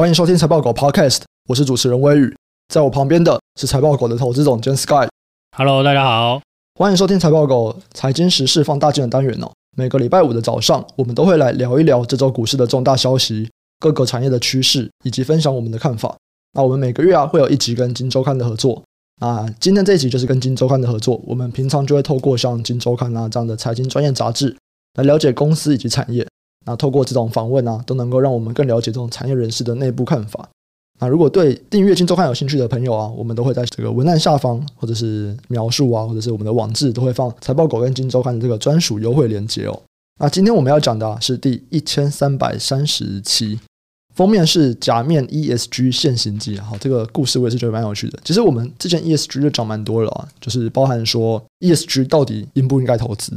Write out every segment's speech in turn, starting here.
欢迎收听财报狗 Podcast，我是主持人威宇，在我旁边的是财报狗的投资总监 Sky。Hello，大家好，欢迎收听财报狗财经时事放大镜的单元哦。每个礼拜五的早上，我们都会来聊一聊这周股市的重大消息、各个产业的趋势，以及分享我们的看法。那我们每个月啊会有一集跟金周刊的合作。那今天这一集就是跟金周刊的合作。我们平常就会透过像金周刊啊这样的财经专业杂志来了解公司以及产业。那透过这种访问啊，都能够让我们更了解这种产业人士的内部看法。那如果对订阅金周刊有兴趣的朋友啊，我们都会在这个文案下方，或者是描述啊，或者是我们的网志，都会放财报狗跟金周刊的这个专属优惠链接哦。那今天我们要讲的，是第一千三百三十期，封面是假面 ESG 现形记。好，这个故事我也是觉得蛮有趣的。其实我们之前 ESG 就讲蛮多了啊，就是包含说 ESG 到底应不应该投资。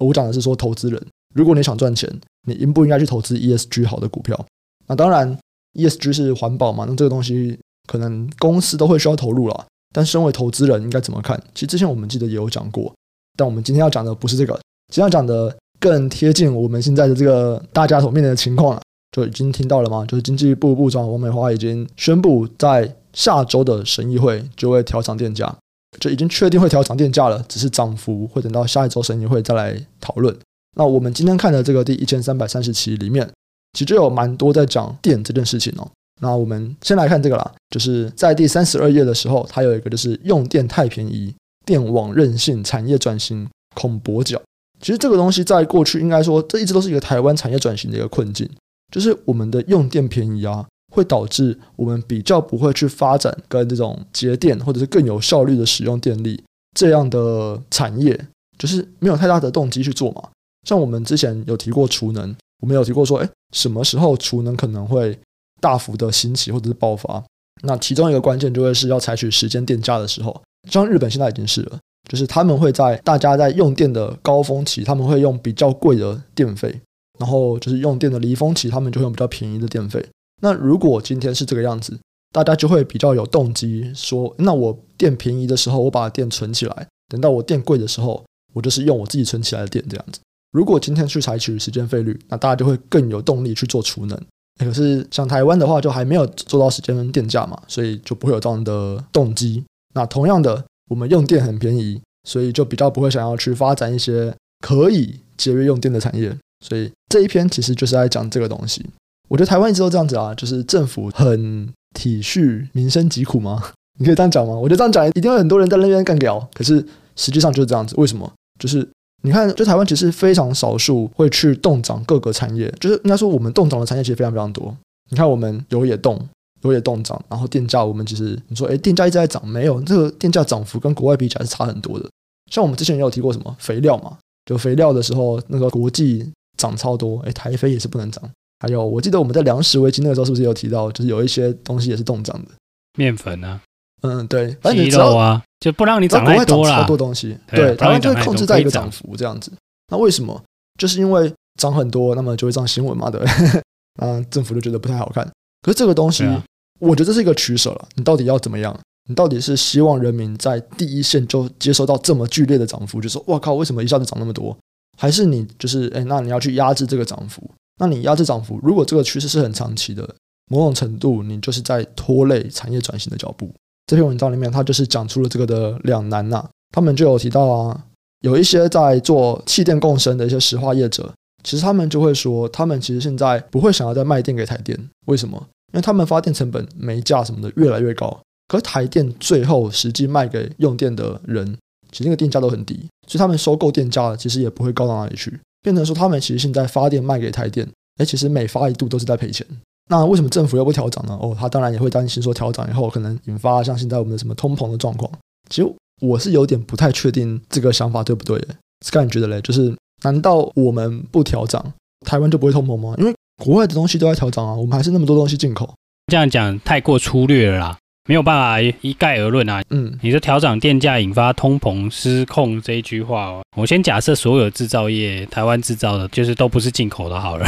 我讲的是说投资人。如果你想赚钱，你应不应该去投资 ESG 好的股票？那当然，ESG 是环保嘛，那这个东西可能公司都会需要投入了。但身为投资人，应该怎么看？其实之前我们记得也有讲过，但我们今天要讲的不是这个，今天要讲的更贴近我们现在的这个大家所面临的情况了。就已经听到了吗？就是经济部部长王美花已经宣布，在下周的审议会就会调涨电价，就已经确定会调涨电价了，只是涨幅会等到下一周审议会再来讨论。那我们今天看的这个第一千三百三十期里面，其实有蛮多在讲电这件事情哦。那我们先来看这个啦，就是在第三十二页的时候，它有一个就是用电太便宜，电网韧性产业转型恐跛脚。其实这个东西在过去应该说，这一直都是一个台湾产业转型的一个困境，就是我们的用电便宜啊，会导致我们比较不会去发展跟这种节电或者是更有效率的使用电力这样的产业，就是没有太大的动机去做嘛。像我们之前有提过储能，我们有提过说，哎，什么时候储能可能会大幅的兴起或者是爆发？那其中一个关键就会是要采取时间电价的时候，像日本现在已经是了，就是他们会在大家在用电的高峰期，他们会用比较贵的电费，然后就是用电的离峰期，他们就会用比较便宜的电费。那如果今天是这个样子，大家就会比较有动机说，那我电便宜的时候，我把电存起来，等到我电贵的时候，我就是用我自己存起来的电这样子。如果今天去采取时间费率，那大家就会更有动力去做储能。可是像台湾的话，就还没有做到时间电价嘛，所以就不会有这样的动机。那同样的，我们用电很便宜，所以就比较不会想要去发展一些可以节约用电的产业。所以这一篇其实就是在讲这个东西。我觉得台湾一直都这样子啊，就是政府很体恤民生疾苦吗？你可以这样讲吗？我觉得这样讲一定有很多人在那边干聊。可是实际上就是这样子，为什么？就是。你看，就台湾其实非常少数会去冻涨各个产业，就是应该说我们冻涨的产业其实非常非常多。你看，我们油也冻，油也冻涨，然后电价我们其实你说，哎，电价一直在涨，没有这个电价涨幅跟国外比起来是差很多的。像我们之前也有提过什么肥料嘛，就肥料的时候那个国际涨超多，哎，台肥也是不能涨。还有我记得我们在粮食危机那个时候是不是有提到，就是有一些东西也是冻涨的，面粉啊。嗯，对，反正你知道鸡肉啊，就不让你涨太多了。超多东西，对，台湾就会控制在一个涨幅这样子。那为什么？就是因为涨很多，那么就会上新闻嘛，对不对？嗯，政府就觉得不太好看。可是这个东西，啊、我觉得这是一个取舍了。你到底要怎么样？你到底是希望人民在第一线就接收到这么剧烈的涨幅，就说“哇靠，为什么一下子涨那么多？”还是你就是哎，那你要去压制这个涨幅？那你压制涨幅，如果这个趋势是很长期的，某种程度你就是在拖累产业转型的脚步。这篇文章里面，他就是讲出了这个的两难呐。他们就有提到啊，有一些在做气电共生的一些石化业者，其实他们就会说，他们其实现在不会想要再卖电给台电，为什么？因为他们发电成本、煤价什么的越来越高，可台电最后实际卖给用电的人，其实那个电价都很低，所以他们收购电价其实也不会高到哪里去，变成说他们其实现在发电卖给台电，哎，其实每发一度都是在赔钱。那为什么政府又不调涨呢？哦，他当然也会担心说调涨以后可能引发像现在我们的什么通膨的状况。其实我是有点不太确定这个想法对不对？Sky 你觉得嘞？就是难道我们不调涨，台湾就不会通膨吗？因为国外的东西都在调涨啊，我们还是那么多东西进口。这样讲太过粗略了啦，没有办法一概而论啊。嗯，你说调涨电价引发通膨失控这一句话哦，我先假设所有制造业台湾制造的，就是都不是进口的好了。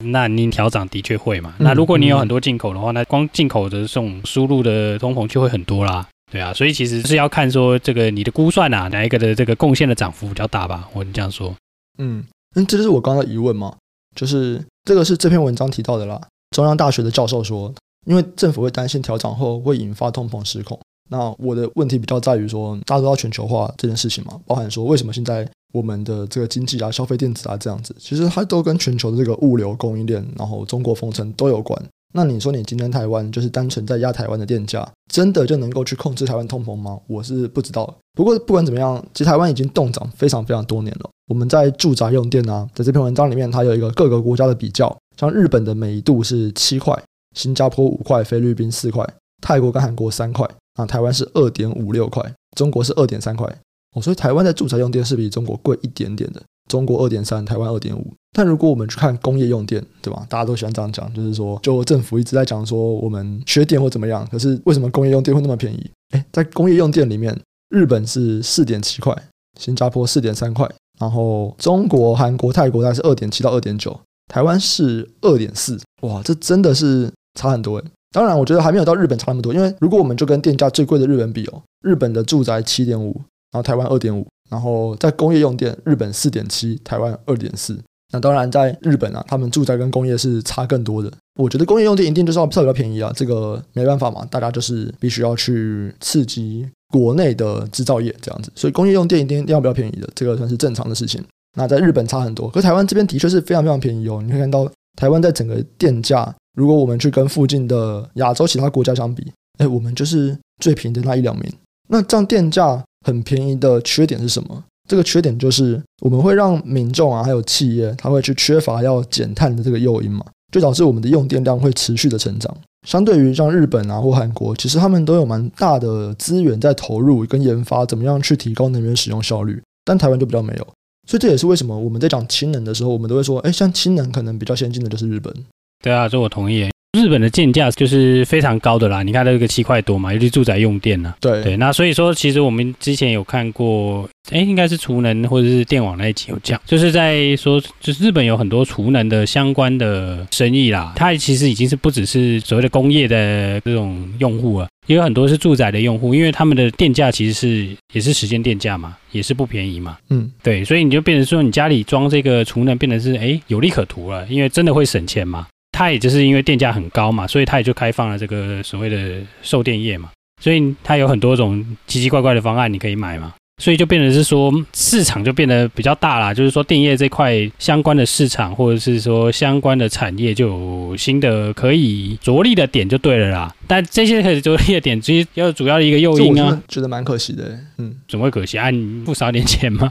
那您调涨的确会嘛？那如果你有很多进口的话，那光进口的这种输入的通膨就会很多啦，对啊，所以其实是要看说这个你的估算啊，哪一个的这个贡献的涨幅比较大吧？我这样说。嗯，那这就是我刚刚的疑问嘛，就是这个是这篇文章提到的啦。中央大学的教授说，因为政府会担心调涨后会引发通膨失控。那我的问题比较在于说，大家都知道全球化这件事情嘛，包含说为什么现在我们的这个经济啊、消费电子啊这样子，其实它都跟全球的这个物流供应链，然后中国封城都有关。那你说你今天台湾就是单纯在压台湾的电价，真的就能够去控制台湾通膨吗？我是不知道。不过不管怎么样，其实台湾已经冻涨非常非常多年了。我们在住宅用电啊，在这篇文章里面，它有一个各个国家的比较，像日本的每一度是七块，新加坡五块，菲律宾四块，泰国跟韩国三块，啊，台湾是二点五六块，中国是二点三块。哦，所以台湾在住宅用电是比中国贵一点点的。中国二点三，台湾二点五。但如果我们去看工业用电，对吧？大家都喜欢这样讲，就是说，就政府一直在讲说我们缺电或怎么样。可是为什么工业用电会那么便宜？诶，在工业用电里面，日本是四点七块，新加坡四点三块，然后中国、韩国、泰国大概是二点七到二点九，台湾是二点四。哇，这真的是差很多诶。当然，我觉得还没有到日本差那么多，因为如果我们就跟电价最贵的日本比哦，日本的住宅七点五，然后台湾二点五。然后在工业用电，日本四点七，台湾二点四。那当然，在日本啊，他们住宅跟工业是差更多的。我觉得工业用电一定就是要比较便宜啊，这个没办法嘛，大家就是必须要去刺激国内的制造业这样子。所以工业用电一定要比较便宜的，这个算是正常的事情。那在日本差很多，可台湾这边的确是非常非常便宜哦。你会看到台湾在整个电价，如果我们去跟附近的亚洲其他国家相比，哎，我们就是最便宜的那一两名。那这样电价。很便宜的缺点是什么？这个缺点就是我们会让民众啊，还有企业，他会去缺乏要减碳的这个诱因嘛，就导致我们的用电量会持续的成长。相对于像日本啊或韩国，其实他们都有蛮大的资源在投入跟研发，怎么样去提高能源使用效率。但台湾就比较没有，所以这也是为什么我们在讲氢能的时候，我们都会说，哎，像氢能可能比较先进的就是日本。对啊，这我同意。日本的电价就是非常高的啦，你看这个七块多嘛，尤其住宅用电呢、啊。对对，那所以说，其实我们之前有看过，哎，应该是储能或者是电网那一集有讲，就是在说，就是日本有很多储能的相关的生意啦，它其实已经是不只是所谓的工业的这种用户啊，也有很多是住宅的用户，因为他们的电价其实是也是时间电价嘛，也是不便宜嘛。嗯，对，所以你就变成说，你家里装这个储能，变成是哎有利可图了，因为真的会省钱嘛。它也就是因为电价很高嘛，所以它也就开放了这个所谓的售电业嘛，所以它有很多种奇奇怪怪的方案你可以买嘛，所以就变成是说市场就变得比较大啦，就是说电业这块相关的市场或者是说相关的产业就有新的可以着力的点就对了啦。但这些可以着力的点其实要主要的一个诱因啊，觉得蛮可惜的，嗯，怎么会可惜啊？你不少点钱吗？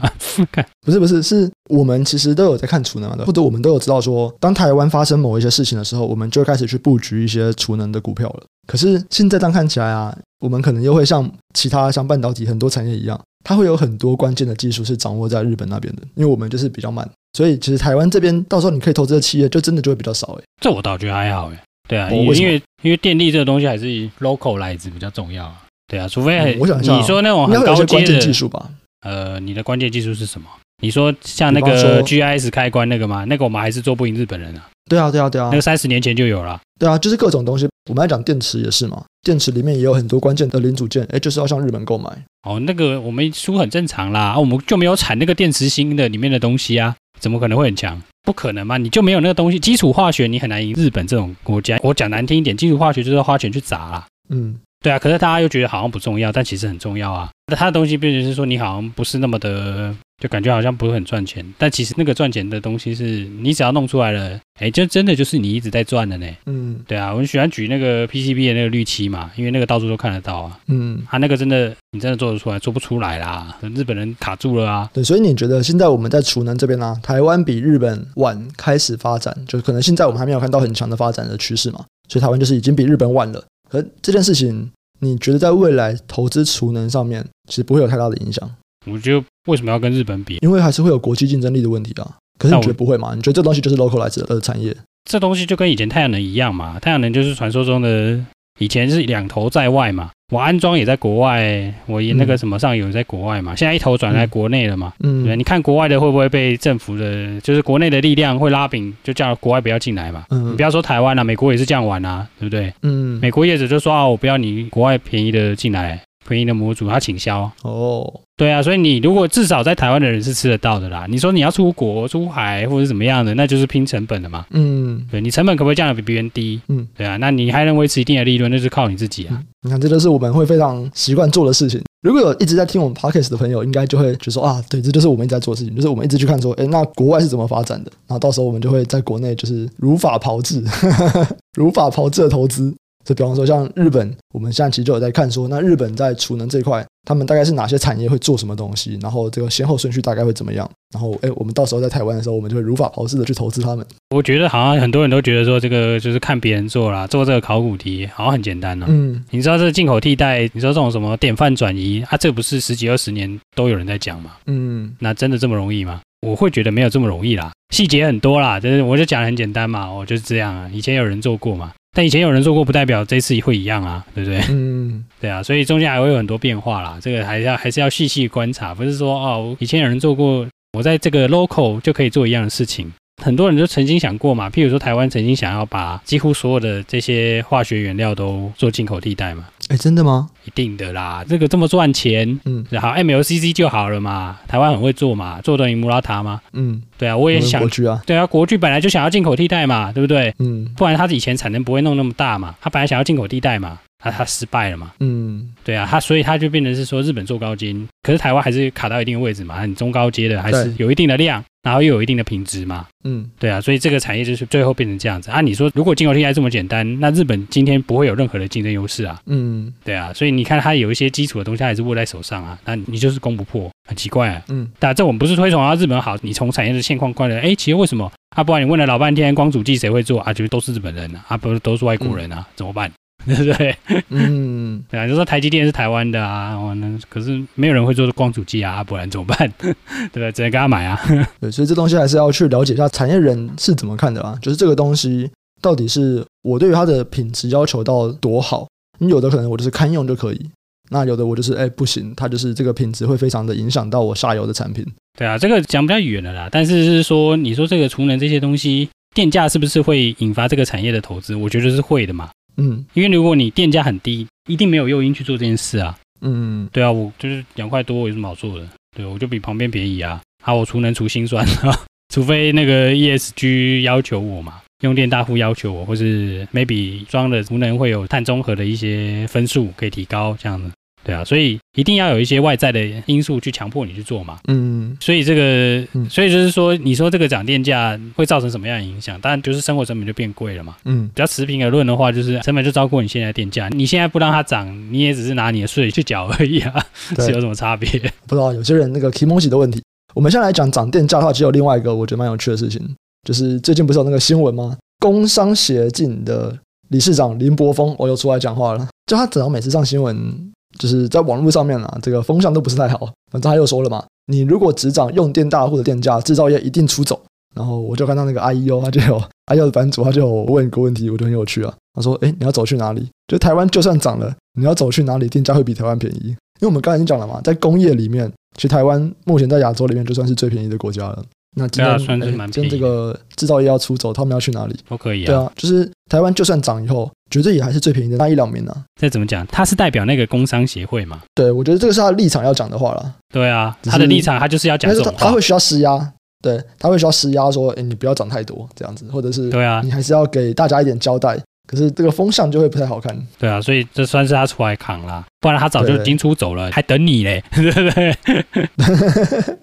不是不是是。我们其实都有在看储能的，或者我们都有知道说，当台湾发生某一些事情的时候，我们就开始去布局一些储能的股票了。可是现在这样看起来啊，我们可能又会像其他像半导体很多产业一样，它会有很多关键的技术是掌握在日本那边的，因为我们就是比较慢，所以其实台湾这边到时候你可以投资的企业就真的就会比较少诶。这我倒觉得还好诶。对啊，因为因为电力这个东西还是 local 来自比较重要啊。对啊，除非、嗯、我想你说那种很高阶的关键技术吧。呃，你的关键技术是什么？你说像那个 GIS 开关那个吗？那个我们还是做不赢日本人啊。对啊，对啊，对啊。那个三十年前就有了。对啊，就是各种东西。我们来讲电池也是嘛，电池里面也有很多关键的零组件，哎，就是要向日本购买。哦，那个我们输很正常啦，我们就没有产那个电池芯的里面的东西啊，怎么可能会很强？不可能嘛，你就没有那个东西，基础化学你很难赢日本这种国家。我讲难听一点，基础化学就是要花钱去砸啦。嗯。对啊，可是大家又觉得好像不重要，但其实很重要啊。那他的东西，变成是说你好像不是那么的，就感觉好像不是很赚钱。但其实那个赚钱的东西是你只要弄出来了，哎，就真的就是你一直在赚的呢。嗯，对啊，我喜欢举那个 PCB 的那个绿漆嘛，因为那个到处都看得到啊。嗯，它那个真的你真的做得出来，做不出来啦，日本人卡住了啊。对，所以你觉得现在我们在储能这边呢、啊，台湾比日本晚开始发展，就可能现在我们还没有看到很强的发展的趋势嘛，所以台湾就是已经比日本晚了。可这件事情，你觉得在未来投资储能上面，其实不会有太大的影响？我觉得为什么要跟日本比？因为还是会有国际竞争力的问题啊。可是你觉得不会吗？你觉得这东西就是 localized 的产业？这东西就跟以前太阳能一样嘛，太阳能就是传说中的。以前是两头在外嘛，我安装也在国外，我那个什么上游也在国外嘛，嗯、现在一头转来国内了嘛，嗯，对，你看国外的会不会被政府的，就是国内的力量会拉饼，就叫国外不要进来嘛，嗯，你不要说台湾啊，美国也是这样玩啊，对不对？嗯，美国业者就说啊，我不要你国外便宜的进来，便宜的模组，他倾销。哦，对啊，所以你如果至少在台湾的人是吃得到的啦。你说你要出国、出海或者怎么样的，那就是拼成本的嘛。嗯，对，你成本可不可以降得比别人低？嗯，对啊，那你还能维持一定的利润，那就是靠你自己啊。你看，这就是我们会非常习惯做的事情。如果有一直在听我们 podcast 的朋友，应该就会觉得说啊，对，这就是我们一直在做的事情，就是我们一直去看说，哎，那国外是怎么发展的？然后到时候我们就会在国内就是如法炮制，如法炮制的投资。就比方说像日本，我们现在其实就有在看说，那日本在储能这一块，他们大概是哪些产业会做什么东西，然后这个先后顺序大概会怎么样？然后，哎，我们到时候在台湾的时候，我们就会如法炮制的去投资他们。我觉得好像很多人都觉得说，这个就是看别人做啦，做这个考古题好像很简单呢、啊。嗯，你知道这个进口替代，你说这种什么典范转移，啊，这不是十几二十年都有人在讲嘛？嗯，那真的这么容易吗？我会觉得没有这么容易啦，细节很多啦，就是我就讲的很简单嘛，我就是这样啊，以前有人做过嘛。但以前有人做过，不代表这次会一样啊，对不对？嗯，对啊，所以中间还会有很多变化啦。这个还是要还是要细细观察，不是说哦，以前有人做过，我在这个 local 就可以做一样的事情。很多人就曾经想过嘛，譬如说台湾曾经想要把几乎所有的这些化学原料都做进口替代嘛。哎，真的吗？一定的啦，这个这么赚钱，嗯，然后 MLCC 就好了嘛，台湾很会做嘛，做等于穆拉塔嘛，嗯，对啊，我也想，啊，对啊，国巨本来就想要进口替代嘛，对不对？嗯，不然他以前产能不会弄那么大嘛，他本来想要进口替代嘛。他他失败了嘛？嗯，对啊，他所以他就变成是说日本做高阶，可是台湾还是卡到一定的位置嘛，你中高阶的还是有一定的量，然后又有一定的品质嘛。嗯，对啊，所以这个产业就是最后变成这样子啊。你说如果进口替代这么简单，那日本今天不会有任何的竞争优势啊。嗯，对啊，所以你看它有一些基础的东西还是握在手上啊，那你就是攻不破，很奇怪啊。嗯，但这我们不是推崇啊日本好，你从产业的现况观来，哎，其实为什么啊？不然你问了老半天，光主机谁会做啊？就是都是日本人啊，啊不是都是外国人啊，嗯、怎么办？对 不对？嗯，对啊，就说台积电是台湾的啊，那可是没有人会做光主机啊，不然怎么办？对不对？只能跟他买啊。对，所以这东西还是要去了解一下产业人是怎么看的啊。就是这个东西到底是我对于它的品质要求到多好？你有的可能我就是堪用就可以，那有的我就是哎不行，它就是这个品质会非常的影响到我下游的产品。对啊，这个讲比较远了啦。但是是说，你说这个储能这些东西，电价是不是会引发这个产业的投资？我觉得是会的嘛。嗯，因为如果你电价很低，一定没有诱因去做这件事啊。嗯，对啊，我就是两块多，我有什么好做的？对，我就比旁边便宜啊。好，我除能除心酸啊，除非那个 ESG 要求我嘛，用电大户要求我，或是 maybe 装的储能会有碳中和的一些分数可以提高这样子。对啊，所以一定要有一些外在的因素去强迫你去做嘛。嗯，所以这个，所以就是说，你说这个涨电价会造成什么样的影响？当然就是生活成本就变贵了嘛。嗯，比较持平而论的话，就是成本就超过你现在电价。你现在不让它涨，你也只是拿你的税去缴而已啊，是有什么差别？不知道有些人那个提摩西的问题。我们先来讲涨电价的话，其实有另外一个我觉得蛮有趣的事情，就是最近不是有那个新闻吗？工商协进的理事长林柏峰，我又出来讲话了，就他只要每次上新闻。就是在网络上面啊，这个风向都不是太好。反正他又说了嘛，你如果只涨用电大户的电价，制造业一定出走。然后我就看到那个 IEO，他就有 IEO 的版主，他就有问一个问题，我觉得很有趣啊。他说：“哎，你要走去哪里？就台湾就算涨了，你要走去哪里，电价会比台湾便宜？因为我们刚才已经讲了嘛，在工业里面，其实台湾目前在亚洲里面就算是最便宜的国家了。那今天算是蛮便宜。跟这个制造业要出走，他们要去哪里？都可以啊。对啊，就是台湾就算涨以后。”绝对也还是最便宜的那一两名呢、啊。这怎么讲？他是代表那个工商协会嘛？对，我觉得这个是他的立场要讲的话了。对啊，他的立场他就是要讲这种话。他会需要施压，对，他会需要施压，说，哎，你不要涨太多这样子，或者是对啊，你还是要给大家一点交代。可是这个风向就会不太好看。对啊，所以这算是他出来扛啦，不然他早就已经出走了，还等你嘞，对不对？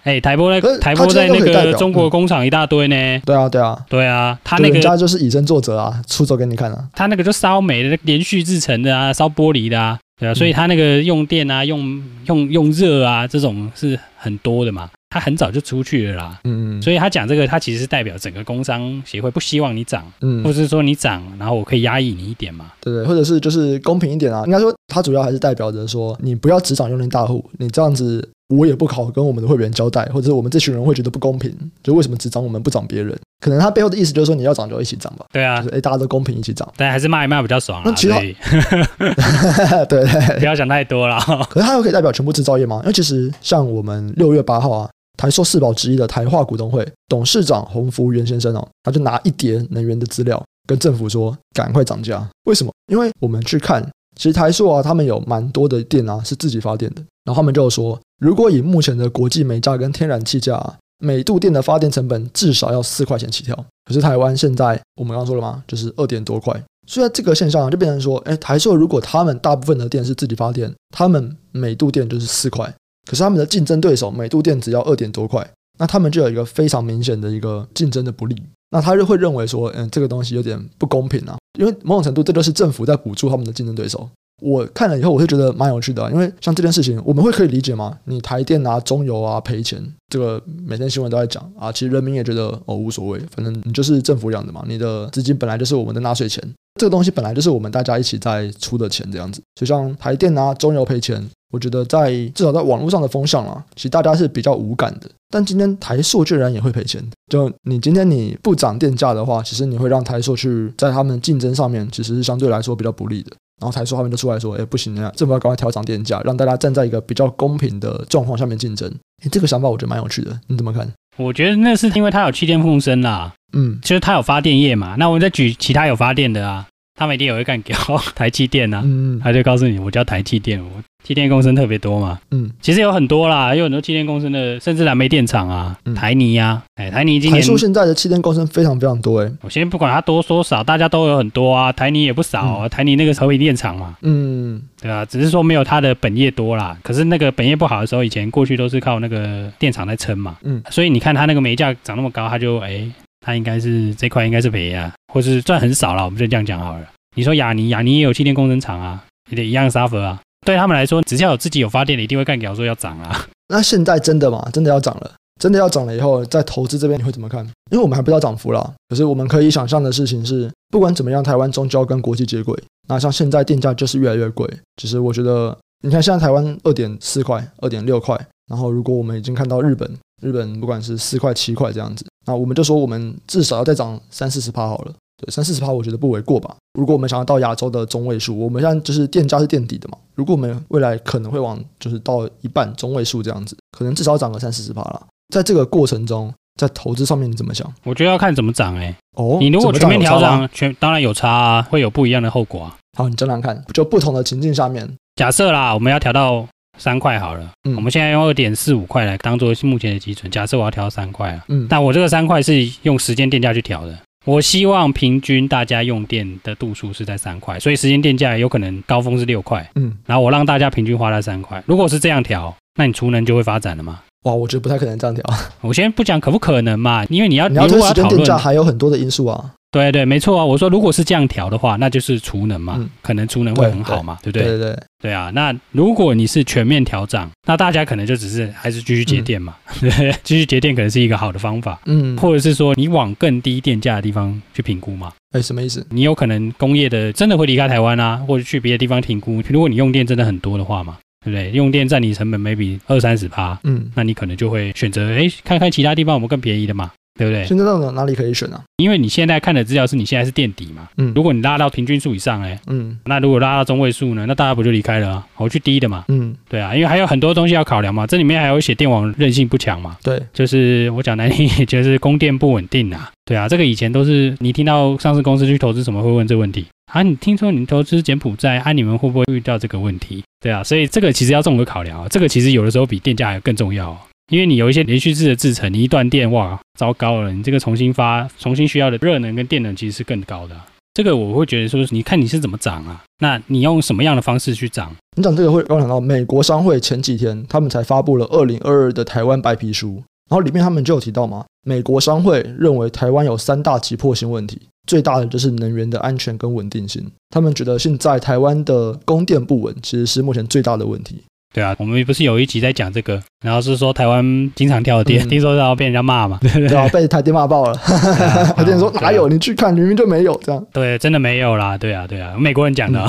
哎，台波在台波在那个中国工厂一大堆呢。对啊，对啊，对啊，他那个家就是以身作则啊，出走给你看啊。他那个就烧煤的，连续制成的啊，烧玻璃的啊，对啊，所以他那个用电啊，用用用热啊，这种是很多的嘛。他很早就出去了啦，嗯，所以他讲这个，他其实是代表整个工商协会不希望你涨，嗯，或者是说你涨，然后我可以压抑你一点嘛，对对，或者是就是公平一点啊，应该说他主要还是代表着说，你不要只涨用电大户，你这样子我也不好跟我们的会员交代，或者是我们这群人会觉得不公平，就为什么只涨我们不涨别人？可能他背后的意思就是说你要涨就一起涨吧，对啊，就是哎大家都公平一起涨，但还是骂一骂比较爽啊，其实 对对，不要想太多了。可是他又可以代表全部制造业吗？因为其实像我们六月八号啊。台塑四宝之一的台化股东会董事长洪福元先生哦，他就拿一叠能源的资料跟政府说，赶快涨价。为什么？因为我们去看其实台塑啊，他们有蛮多的电啊是自己发电的。然后他们就说，如果以目前的国际煤价跟天然气价啊，每度电的发电成本至少要四块钱起跳。可是台湾现在我们刚刚说了嘛，就是二点多块。所以在这个现象就变成说，哎，台塑如果他们大部分的电是自己发电，他们每度电就是四块。可是他们的竞争对手每度电只要二点多块，那他们就有一个非常明显的一个竞争的不利。那他就会认为说，嗯，这个东西有点不公平啊，因为某种程度这就是政府在补助他们的竞争对手。我看了以后，我是觉得蛮有趣的，因为像这件事情，我们会可以理解吗？你台电啊、中油啊赔钱，这个每天新闻都在讲啊，其实人民也觉得哦无所谓，反正你就是政府养的嘛，你的资金本来就是我们的纳税钱，这个东西本来就是我们大家一起在出的钱这样子。就像台电啊、中油赔钱。我觉得在至少在网络上的风向啊，其实大家是比较无感的。但今天台塑居然也会赔钱，就你今天你不涨电价的话，其实你会让台塑去在他们竞争上面其实是相对来说比较不利的。然后才说他们就出来说：“哎，不行啊，政府要赶快调涨电价，让大家站在一个比较公平的状况下面竞争。”哎，这个想法我觉得蛮有趣的，你怎么看？我觉得那是因为它有气电共生啦，嗯，就是它有发电业嘛。那我们再举其他有发电的啊。他们一定也会干掉台气电啊，嗯，他就告诉你，我叫台气电，我气电共生特别多嘛，嗯，其实有很多啦，有很多气电共生的，甚至燃煤电厂啊，嗯、台泥呀、啊，哎，台泥今年台塑现在的气电共生非常非常多哎，我先不管它多说少，大家都有很多啊，台泥也不少啊，嗯、台泥那个和平电厂嘛，嗯，对啊，只是说没有它的本业多啦，可是那个本业不好的时候，以前过去都是靠那个电厂在撑嘛，嗯，所以你看它那个煤价涨那么高，它就哎，它应该是这块应该是赔啊，或者是赚很少了，我们就这样讲好了。你说亚尼，亚尼也有气电共生厂啊，也得一样 suffer 啊。对他们来说，只要有自己有发电的，一定会干掉说要涨啊。那现在真的吗？真的要涨了？真的要涨了以后，在投资这边你会怎么看？因为我们还不知道涨幅啦。可是我们可以想象的事情是，不管怎么样，台湾终究要跟国际接轨。那像现在电价就是越来越贵。其实我觉得，你看现在台湾二点四块、二点六块，然后如果我们已经看到日本，日本不管是四块、七块这样子，那我们就说我们至少要再涨三四十趴好了。对，三四十趴，我觉得不为过吧。如果我们想要到亚洲的中位数，我们现在就是电价是垫底的嘛。如果我们未来可能会往就是到一半中位数这样子，可能至少涨个三四十趴啦。在这个过程中，在投资上面你怎么想？我觉得要看怎么涨哎、欸。哦，你如果全面调涨，全当然有差啊，会有不一样的后果啊。好，你这样看，就不同的情境下面，假设啦，我们要调到三块好了。嗯，我们现在用二点四五块来当做目前的基准。假设我要调到三块了，嗯，但我这个三块是用时间电价去调的。我希望平均大家用电的度数是在三块，所以时间电价有可能高峰是六块，嗯，然后我让大家平均花了三块。如果是这样调，那你储能就会发展了吗？哇，我觉得不太可能这样调。我先不讲可不可能嘛，因为你要你要对时间电价还有很多的因素啊。对对，没错啊。我说，如果是这样调的话，那就是储能嘛，嗯、可能储能会很好嘛，对，对，对不对？对对对，对啊。那如果你是全面调涨，那大家可能就只是还是继续节电嘛，嗯，继续节电可能是一个好的方法。嗯，或者是说你往更低电价的地方去评估嘛？哎，什么意思？你有可能工业的真的会离开台湾啊，或者去别的地方评估。如果你用电真的很多的话嘛，对不对？用电占你成本 maybe 二三十趴，嗯，那你可能就会选择哎，看看其他地方有没有更便宜的嘛。对不对？现在到哪哪里可以选啊？因为你现在看的资料是你现在是垫底嘛，嗯，如果你拉到平均数以上，哎，嗯，那如果拉到中位数呢？那大家不就离开了啊？我去低的嘛，嗯，对啊，因为还有很多东西要考量嘛，这里面还有写电网韧性不强嘛，对，就是我讲难听，就是供电不稳定啊，对啊，这个以前都是你听到上市公司去投资什么会问这个问题啊？你听说你投资柬埔寨啊？你们会不会遇到这个问题？对啊，所以这个其实要综合考量啊，这个其实有的时候比电价还更重要啊。因为你有一些连续式的制程，你一断电，哇，糟糕了！你这个重新发、重新需要的热能跟电能其实是更高的。这个我会觉得说，你看你是怎么涨啊？那你用什么样的方式去涨？你讲这个会让我想到美国商会前几天他们才发布了二零二二的台湾白皮书，然后里面他们就有提到嘛，美国商会认为台湾有三大急迫性问题，最大的就是能源的安全跟稳定性。他们觉得现在台湾的供电不稳，其实是目前最大的问题。对啊，我们不是有一集在讲这个，然后是说台湾经常跳电，嗯、听说然后被人家骂嘛，对不对？对啊，被台电骂爆了。台电说哪有？你去看，明明就没有这样。对，真的没有啦。对啊，对啊，美国人讲的，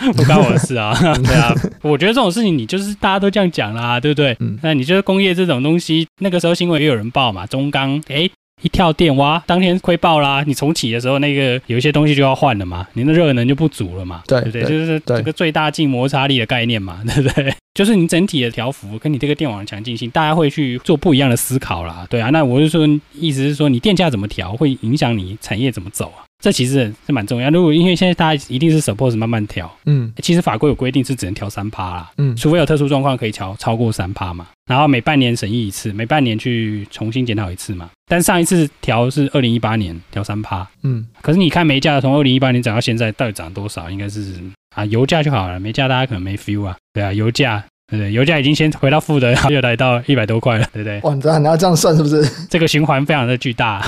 嗯、不关我的事啊。对啊，我觉得这种事情你就是大家都这样讲啦，对不对？嗯。那你觉得工业这种东西，那个时候新闻也有人报嘛，中钢诶一跳电哇，当天亏爆啦！你重启的时候，那个有一些东西就要换了嘛，你的热能就不足了嘛，对不对？对就是这个最大静摩擦力的概念嘛，对不对？就是你整体的调幅跟你这个电网的强劲性，大家会去做不一样的思考啦，对啊。那我就说，意思是说，你电价怎么调，会影响你产业怎么走啊？这其实是蛮重要。如果因为现在大家一定是 suppose 慢慢调，嗯，其实法规有规定是只能调三趴啦，嗯，除非有特殊状况可以调超过三趴嘛。然后每半年审议一次，每半年去重新检讨一次嘛。但上一次调是二零一八年调三趴，嗯，可是你看煤价从二零一八年涨到现在，到底涨多少？应该是啊，油价就好了，煤价大家可能没 feel 啊，对啊，油价。对对，油价已经先回到负的，然后又来到一百多块了，对不对？哇，你知道你要这样算是不是？这个循环非常的巨大，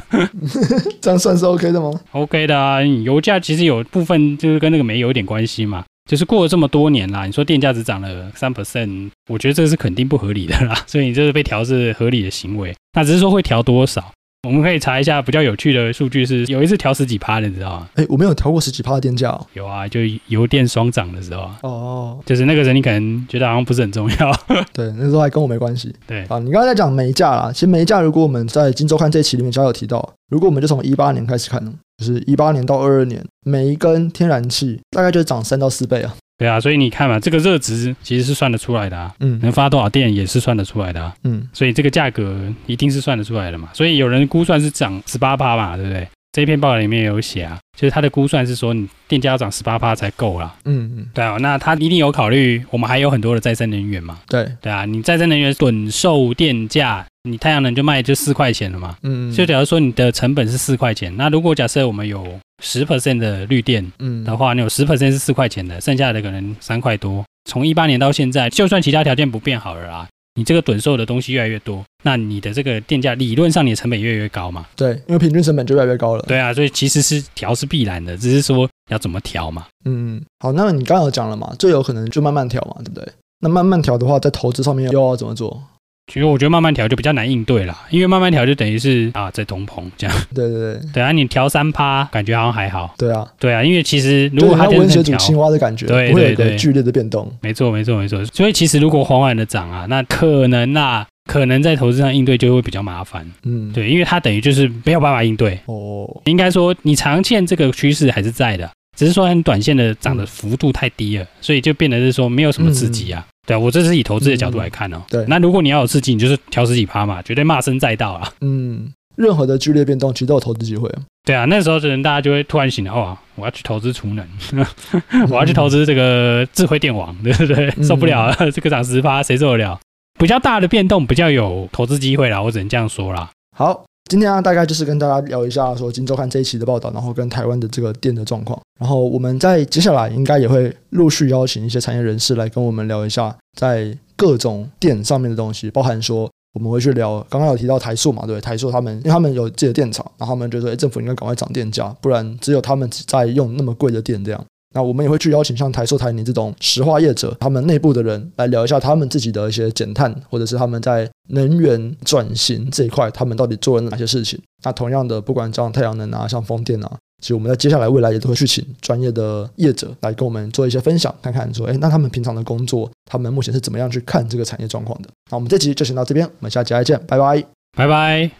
这样算是 OK 的吗？OK 的啊，油价其实有部分就是跟那个煤有一点关系嘛，就是过了这么多年啦，你说电价只涨了三 percent，我觉得这个是肯定不合理的啦，所以你这是被调是合理的行为，那只是说会调多少。我们可以查一下比较有趣的数据，是有一次调十几趴的，你知道吗？哎，我没有调过十几趴的电价哦。有啊，就油电双涨的时候啊。哦，就是那个人，你可能觉得好像不是很重要。对，那时候还跟我没关系。对啊，你刚才在讲煤价啦，其实煤价如果我们在《金周刊》这一期里面，就有提到，如果我们就从一八年开始看呢，就是一八年到二二年，每一根天然气大概就涨三到四倍啊。对啊，所以你看嘛，这个热值其实是算得出来的啊，嗯，能发多少电也是算得出来的啊，嗯，所以这个价格一定是算得出来的嘛，所以有人估算是涨十八趴嘛，对不对？这篇报道里面有写啊，就是他的估算是说你电价要涨十八趴才够啦，嗯嗯，对啊，那他一定有考虑我们还有很多的再生能源嘛，对。对啊，你再生能源趸售电价，你太阳能就卖就四块钱了嘛，嗯，就假如说你的成本是四块钱，那如果假设我们有十 percent 的绿电，嗯。的话，你有十 percent 是四块钱的，剩下的可能三块多。从一八年到现在，就算其他条件不变好了啦，你这个趸售的东西越来越多，那你的这个电价理论上你的成本越来越高嘛？对，因为平均成本就越来越高了。对啊，所以其实是调是必然的，只是说要怎么调嘛。嗯，好，那么你刚刚有讲了嘛，最有可能就慢慢调嘛，对不对？那慢慢调的话，在投资上面又要怎么做？其实我觉得慢慢调就比较难应对啦，因为慢慢调就等于是啊在通膨这样。对对对，对啊，你调三趴，感觉好像还好。对啊，对啊，因为其实如果它温水煮青蛙的感觉，对对对，不会有一个剧烈的变动。没错没错没错，所以其实如果缓缓的涨啊，那可能啊，可能在投资上应对就会比较麻烦。嗯，对，因为它等于就是没有办法应对。哦，应该说你长线这个趋势还是在的，只是说很短线的涨的幅度太低了，嗯、所以就变得是说没有什么刺激啊。嗯对啊，我这是以投资的角度来看哦。对，那如果你要有刺激，你就是调十几趴嘛，绝对骂声载道啊。嗯，任何的剧烈变动，其实都有投资机会。对啊，那时候可能大家就会突然醒了，哇，我要去投资储能，我要去投资这个智慧电网，对不对？受不了了，这个涨十趴，谁受得了？比较大的变动，比较有投资机会啦，我只能这样说啦。好。今天啊，大概就是跟大家聊一下说《今周刊》这一期的报道，然后跟台湾的这个电的状况，然后我们在接下来应该也会陆续邀请一些产业人士来跟我们聊一下在各种电上面的东西，包含说我们会去聊，刚刚有提到台塑嘛，对，台塑他们因为他们有自己的电厂，然后他们就说，哎，政府应该赶快涨电价，不然只有他们在用那么贵的电这样。那我们也会去邀请像台塑、台泥这种石化业者，他们内部的人来聊一下他们自己的一些减碳，或者是他们在能源转型这一块，他们到底做了哪些事情。那同样的，不管像太阳能啊，像风电啊，其实我们在接下来未来也都会去请专业的业者来跟我们做一些分享，看看说，哎，那他们平常的工作，他们目前是怎么样去看这个产业状况的。那我们这集就先到这边，我们下期再见，拜拜，拜拜。